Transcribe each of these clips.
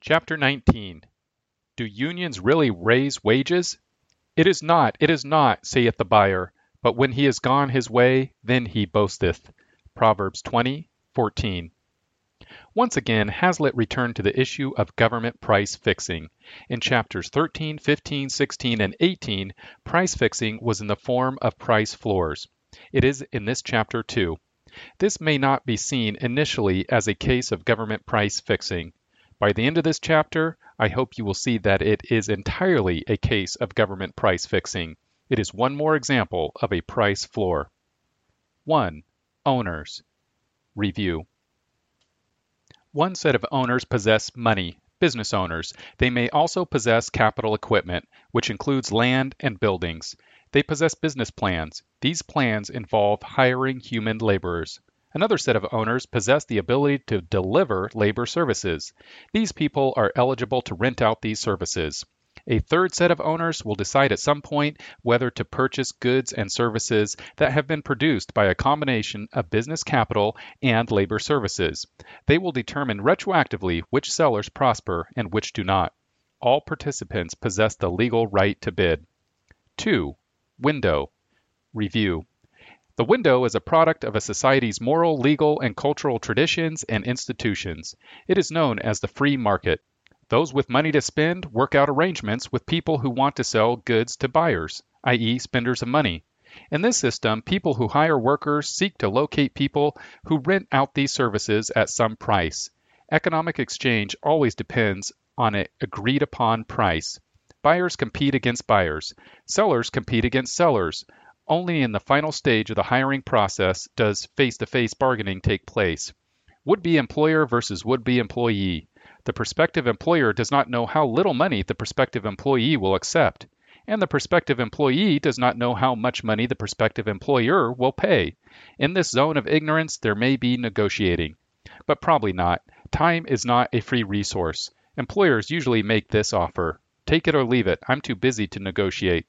Chapter 19 Do Unions Really Raise Wages? It is not, it is not, saith the buyer, but when he is gone his way, then he boasteth. Proverbs 20:14. Once again, Hazlitt returned to the issue of government price fixing. In chapters 13, 15, 16, and 18, price fixing was in the form of price floors. It is in this chapter too. This may not be seen initially as a case of government price fixing. By the end of this chapter, I hope you will see that it is entirely a case of government price fixing. It is one more example of a price floor. 1. Owners. Review. One set of owners possess money, business owners. They may also possess capital equipment, which includes land and buildings. They possess business plans. These plans involve hiring human laborers. Another set of owners possess the ability to deliver labor services. These people are eligible to rent out these services. A third set of owners will decide at some point whether to purchase goods and services that have been produced by a combination of business capital and labor services. They will determine retroactively which sellers prosper and which do not. All participants possess the legal right to bid. 2. Window. Review. The window is a product of a society's moral, legal, and cultural traditions and institutions. It is known as the free market. Those with money to spend work out arrangements with people who want to sell goods to buyers, i.e., spenders of money. In this system, people who hire workers seek to locate people who rent out these services at some price. Economic exchange always depends on an agreed upon price. Buyers compete against buyers. Sellers compete against sellers. Only in the final stage of the hiring process does face to face bargaining take place. Would be employer versus would be employee. The prospective employer does not know how little money the prospective employee will accept, and the prospective employee does not know how much money the prospective employer will pay. In this zone of ignorance, there may be negotiating, but probably not. Time is not a free resource. Employers usually make this offer take it or leave it, I'm too busy to negotiate.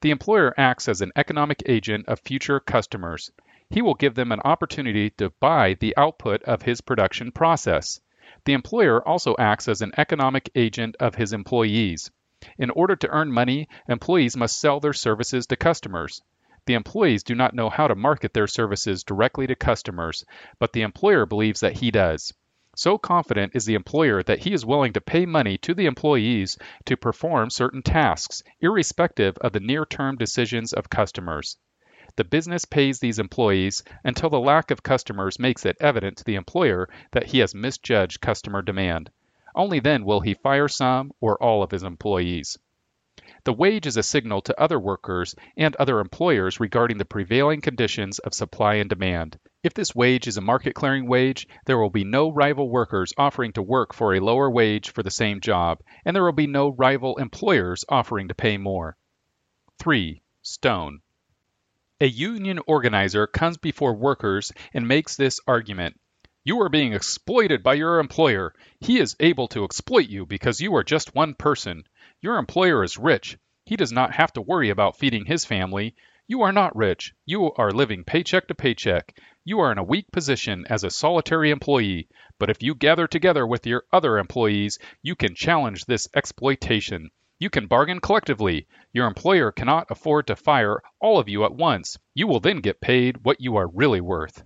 The employer acts as an economic agent of future customers. He will give them an opportunity to buy the output of his production process. The employer also acts as an economic agent of his employees. In order to earn money, employees must sell their services to customers. The employees do not know how to market their services directly to customers, but the employer believes that he does. So confident is the employer that he is willing to pay money to the employees to perform certain tasks, irrespective of the near term decisions of customers. The business pays these employees until the lack of customers makes it evident to the employer that he has misjudged customer demand. Only then will he fire some or all of his employees. The wage is a signal to other workers and other employers regarding the prevailing conditions of supply and demand. If this wage is a market clearing wage, there will be no rival workers offering to work for a lower wage for the same job, and there will be no rival employers offering to pay more. 3. Stone. A union organizer comes before workers and makes this argument. You are being exploited by your employer. He is able to exploit you because you are just one person. Your employer is rich. He does not have to worry about feeding his family. You are not rich. You are living paycheck to paycheck. You are in a weak position as a solitary employee, but if you gather together with your other employees, you can challenge this exploitation. You can bargain collectively. Your employer cannot afford to fire all of you at once. You will then get paid what you are really worth.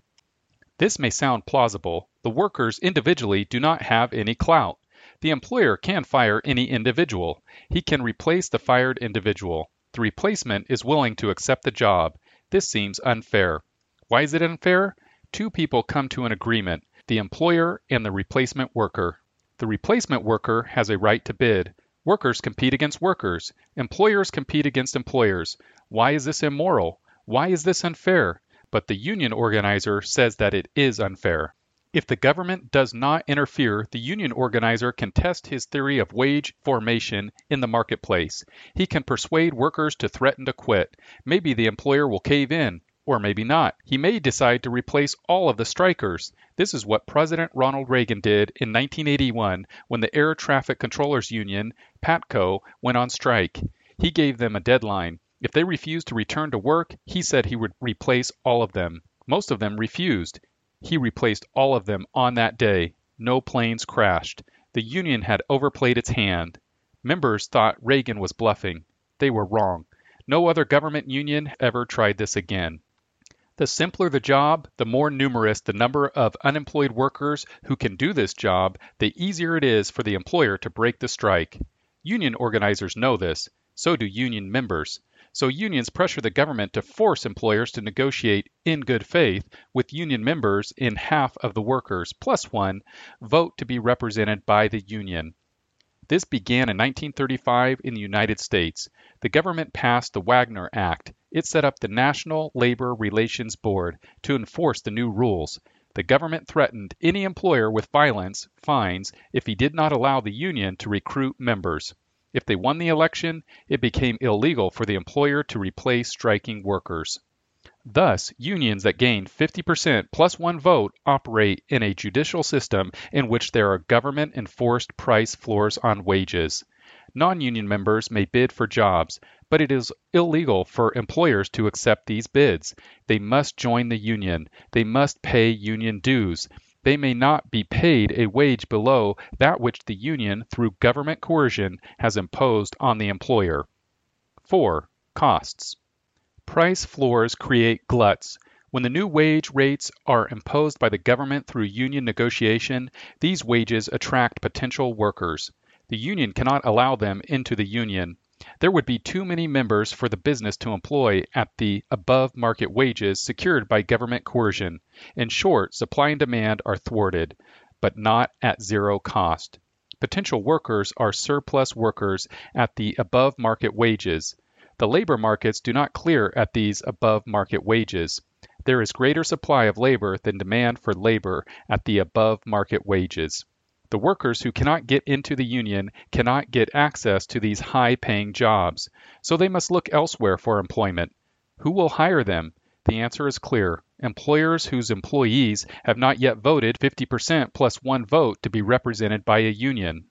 This may sound plausible. The workers individually do not have any clout. The employer can fire any individual. He can replace the fired individual. The replacement is willing to accept the job. This seems unfair. Why is it unfair? Two people come to an agreement the employer and the replacement worker. The replacement worker has a right to bid. Workers compete against workers. Employers compete against employers. Why is this immoral? Why is this unfair? But the union organizer says that it is unfair. If the government does not interfere, the union organizer can test his theory of wage formation in the marketplace. He can persuade workers to threaten to quit. Maybe the employer will cave in, or maybe not. He may decide to replace all of the strikers. This is what President Ronald Reagan did in 1981 when the Air Traffic Controllers Union, PATCO, went on strike. He gave them a deadline. If they refused to return to work, he said he would replace all of them. Most of them refused. He replaced all of them on that day. No planes crashed. The union had overplayed its hand. Members thought Reagan was bluffing. They were wrong. No other government union ever tried this again. The simpler the job, the more numerous the number of unemployed workers who can do this job, the easier it is for the employer to break the strike. Union organizers know this. So do union members. So unions pressure the government to force employers to negotiate in good faith with union members in half of the workers, plus one, vote to be represented by the union. This began in 1935 in the United States. The government passed the Wagner Act. It set up the National Labor Relations Board to enforce the new rules. The government threatened any employer with violence, fines, if he did not allow the union to recruit members. If they won the election, it became illegal for the employer to replace striking workers. Thus, unions that gain 50% plus one vote operate in a judicial system in which there are government enforced price floors on wages. Non union members may bid for jobs, but it is illegal for employers to accept these bids. They must join the union. They must pay union dues. They may not be paid a wage below that which the union, through government coercion, has imposed on the employer. 4. Costs. Price floors create gluts. When the new wage rates are imposed by the government through union negotiation, these wages attract potential workers. The union cannot allow them into the union. There would be too many members for the business to employ at the above market wages secured by government coercion. In short, supply and demand are thwarted, but not at zero cost. Potential workers are surplus workers at the above market wages. The labor markets do not clear at these above market wages. There is greater supply of labor than demand for labor at the above market wages. The workers who cannot get into the union cannot get access to these high paying jobs, so they must look elsewhere for employment. Who will hire them? The answer is clear employers whose employees have not yet voted 50% plus one vote to be represented by a union.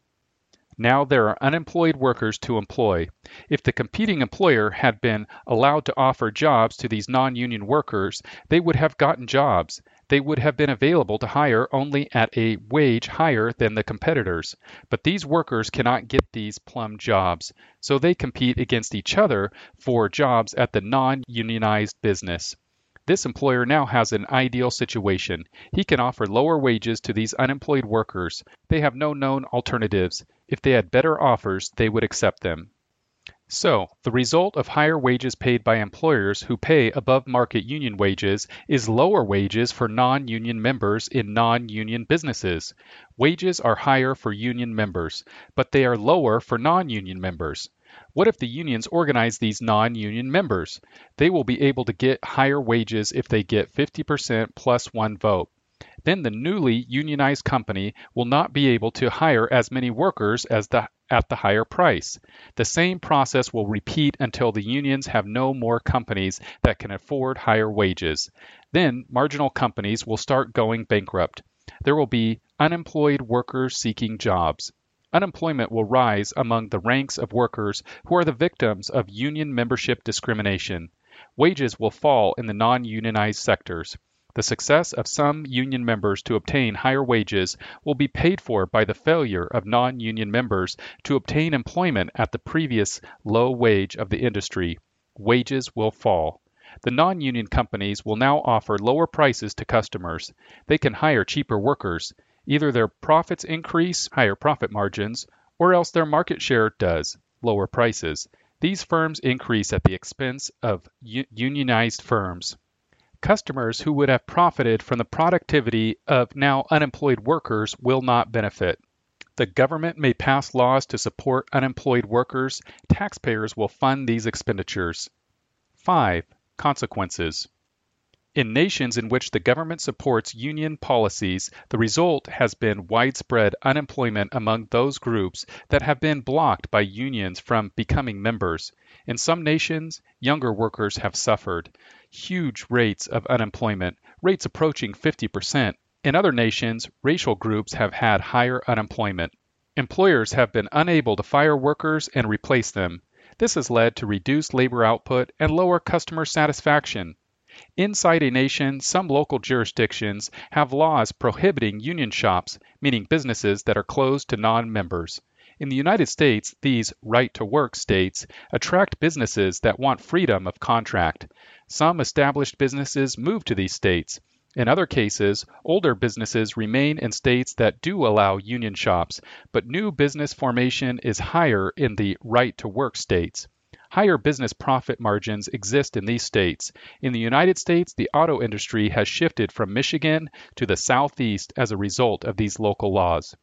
Now there are unemployed workers to employ. If the competing employer had been allowed to offer jobs to these non union workers, they would have gotten jobs. They would have been available to hire only at a wage higher than the competitors. But these workers cannot get these plum jobs, so they compete against each other for jobs at the non unionized business. This employer now has an ideal situation. He can offer lower wages to these unemployed workers. They have no known alternatives. If they had better offers, they would accept them. So, the result of higher wages paid by employers who pay above market union wages is lower wages for non union members in non union businesses. Wages are higher for union members, but they are lower for non union members. What if the unions organize these non union members? They will be able to get higher wages if they get 50% plus one vote. Then the newly unionized company will not be able to hire as many workers as the, at the higher price. The same process will repeat until the unions have no more companies that can afford higher wages. Then marginal companies will start going bankrupt. There will be unemployed workers seeking jobs. Unemployment will rise among the ranks of workers who are the victims of union membership discrimination. Wages will fall in the non unionized sectors. The success of some union members to obtain higher wages will be paid for by the failure of non union members to obtain employment at the previous low wage of the industry. Wages will fall. The non union companies will now offer lower prices to customers. They can hire cheaper workers. Either their profits increase, higher profit margins, or else their market share does, lower prices. These firms increase at the expense of unionized firms. Customers who would have profited from the productivity of now unemployed workers will not benefit. The government may pass laws to support unemployed workers. Taxpayers will fund these expenditures. 5. Consequences. In nations in which the government supports union policies, the result has been widespread unemployment among those groups that have been blocked by unions from becoming members. In some nations, younger workers have suffered huge rates of unemployment, rates approaching 50%. In other nations, racial groups have had higher unemployment. Employers have been unable to fire workers and replace them. This has led to reduced labor output and lower customer satisfaction. Inside a nation, some local jurisdictions have laws prohibiting union shops, meaning businesses that are closed to non members. In the United States, these right to work states attract businesses that want freedom of contract. Some established businesses move to these states. In other cases, older businesses remain in states that do allow union shops, but new business formation is higher in the right to work states. Higher business profit margins exist in these states. In the United States, the auto industry has shifted from Michigan to the Southeast as a result of these local laws.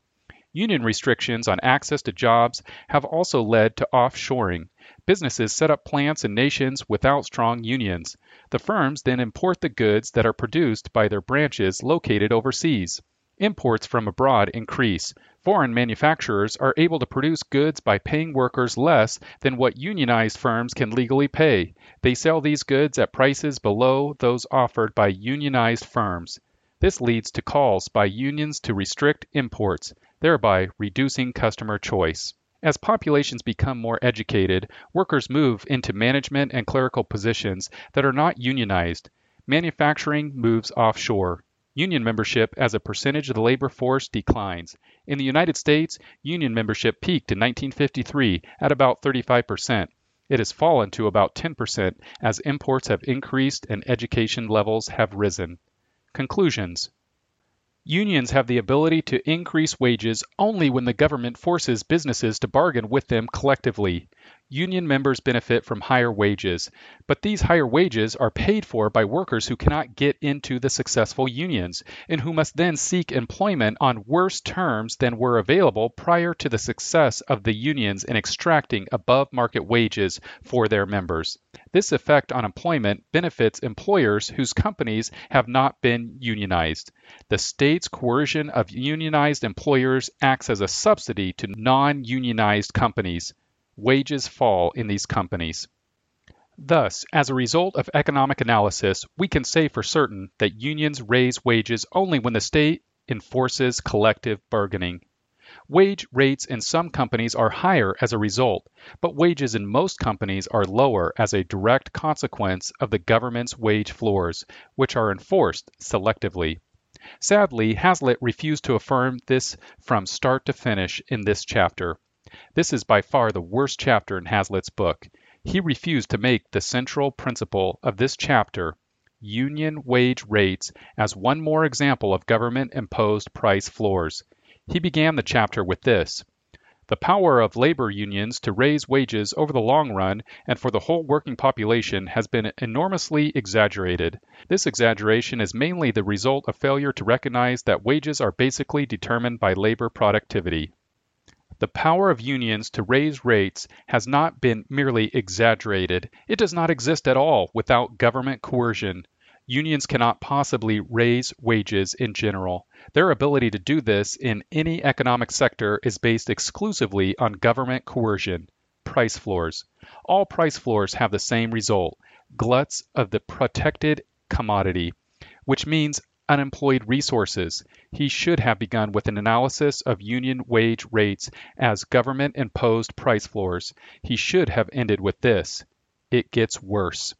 Union restrictions on access to jobs have also led to offshoring. Businesses set up plants in nations without strong unions. The firms then import the goods that are produced by their branches located overseas. Imports from abroad increase. Foreign manufacturers are able to produce goods by paying workers less than what unionized firms can legally pay. They sell these goods at prices below those offered by unionized firms. This leads to calls by unions to restrict imports, thereby reducing customer choice. As populations become more educated, workers move into management and clerical positions that are not unionized. Manufacturing moves offshore. Union membership as a percentage of the labor force declines. In the United States, union membership peaked in 1953 at about 35%. It has fallen to about 10% as imports have increased and education levels have risen. Conclusions Unions have the ability to increase wages only when the government forces businesses to bargain with them collectively union members benefit from higher wages, but these higher wages are paid for by workers who cannot get into the successful unions and who must then seek employment on worse terms than were available prior to the success of the unions in extracting above market wages for their members. This effect on employment benefits employers whose companies have not been unionized. The state's coercion of unionized employers acts as a subsidy to non unionized companies wages fall in these companies. Thus, as a result of economic analysis, we can say for certain that unions raise wages only when the state enforces collective bargaining. Wage rates in some companies are higher as a result, but wages in most companies are lower as a direct consequence of the government's wage floors, which are enforced selectively. Sadly, Hazlitt refused to affirm this from start to finish in this chapter. This is by far the worst chapter in Hazlitt's book. He refused to make the central principle of this chapter, union wage rates, as one more example of government imposed price floors. He began the chapter with this The power of labor unions to raise wages over the long run and for the whole working population has been enormously exaggerated. This exaggeration is mainly the result of failure to recognize that wages are basically determined by labor productivity. The power of unions to raise rates has not been merely exaggerated. It does not exist at all without government coercion. Unions cannot possibly raise wages in general. Their ability to do this in any economic sector is based exclusively on government coercion. Price floors. All price floors have the same result gluts of the protected commodity, which means unemployed resources. He should have begun with an analysis of union wage rates as government imposed price floors. He should have ended with this it gets worse.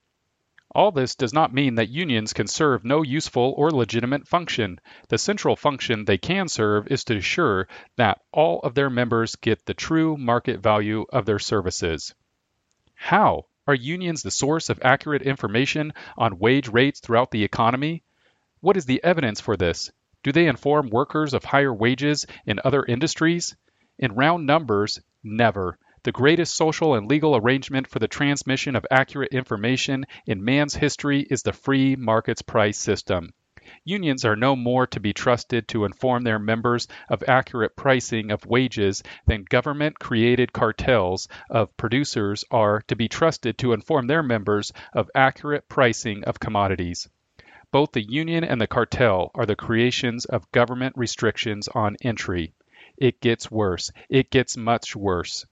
All this does not mean that unions can serve no useful or legitimate function. The central function they can serve is to ensure that all of their members get the true market value of their services. How? Are unions the source of accurate information on wage rates throughout the economy? What is the evidence for this? Do they inform workers of higher wages in other industries? In round numbers, never. The greatest social and legal arrangement for the transmission of accurate information in man's history is the free market's price system. Unions are no more to be trusted to inform their members of accurate pricing of wages than government created cartels of producers are to be trusted to inform their members of accurate pricing of commodities. Both the union and the cartel are the creations of government restrictions on entry. It gets worse. It gets much worse.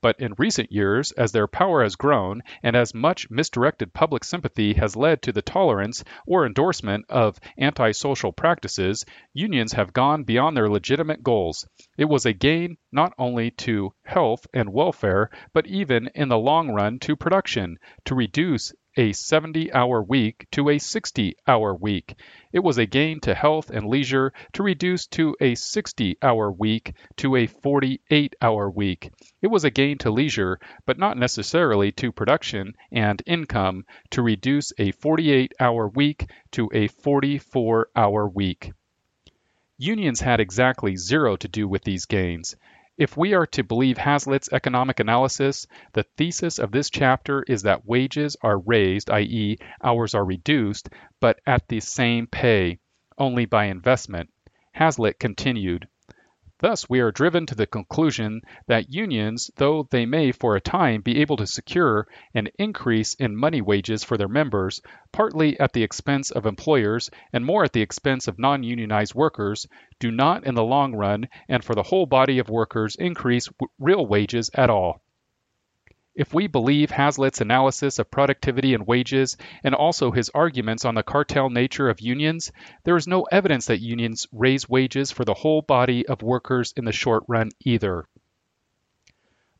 But in recent years, as their power has grown and as much misdirected public sympathy has led to the tolerance or endorsement of antisocial practices, unions have gone beyond their legitimate goals. It was a gain not only to health and welfare, but even in the long run to production, to reduce a 70 hour week to a 60 hour week. It was a gain to health and leisure to reduce to a 60 hour week to a 48 hour week. It was a gain to leisure, but not necessarily to production and income, to reduce a 48 hour week to a 44 hour week. Unions had exactly zero to do with these gains. If we are to believe Hazlitt's economic analysis, the thesis of this chapter is that wages are raised, i.e., hours are reduced, but at the same pay, only by investment. Hazlitt continued, Thus, we are driven to the conclusion that unions, though they may for a time be able to secure an increase in money wages for their members, partly at the expense of employers and more at the expense of non unionized workers, do not in the long run and for the whole body of workers increase real wages at all. If we believe Hazlitt's analysis of productivity and wages, and also his arguments on the cartel nature of unions, there is no evidence that unions raise wages for the whole body of workers in the short run either.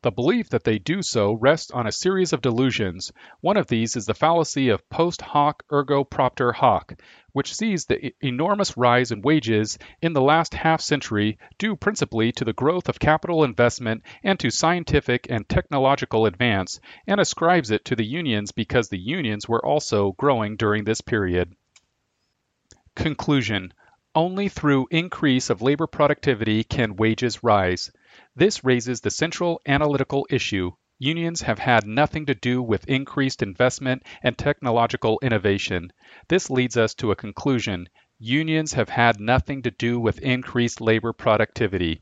The belief that they do so rests on a series of delusions. One of these is the fallacy of post hoc ergo propter hoc, which sees the enormous rise in wages in the last half century due principally to the growth of capital investment and to scientific and technological advance, and ascribes it to the unions because the unions were also growing during this period. Conclusion Only through increase of labor productivity can wages rise. This raises the central analytical issue. Unions have had nothing to do with increased investment and technological innovation. This leads us to a conclusion. Unions have had nothing to do with increased labor productivity.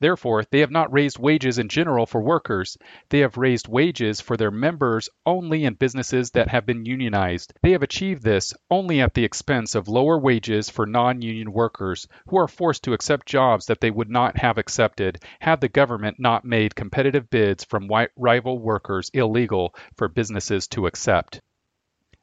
Therefore, they have not raised wages in general for workers. They have raised wages for their members only in businesses that have been unionized. They have achieved this only at the expense of lower wages for non union workers, who are forced to accept jobs that they would not have accepted had the government not made competitive bids from rival workers illegal for businesses to accept.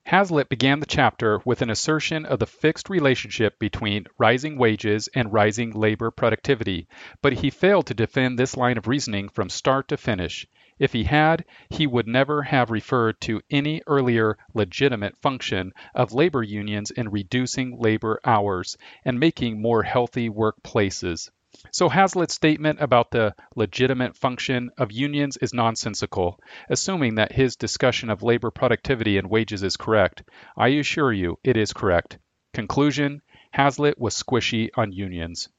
Hazlitt began the chapter with an assertion of the fixed relationship between rising wages and rising labor productivity, but he failed to defend this line of reasoning from start to finish. If he had, he would never have referred to any earlier legitimate function of labor unions in reducing labor hours and making more healthy workplaces. So Hazlitt's statement about the legitimate function of unions is nonsensical, assuming that his discussion of labor productivity and wages is correct. I assure you it is correct. Conclusion Hazlitt was squishy on unions.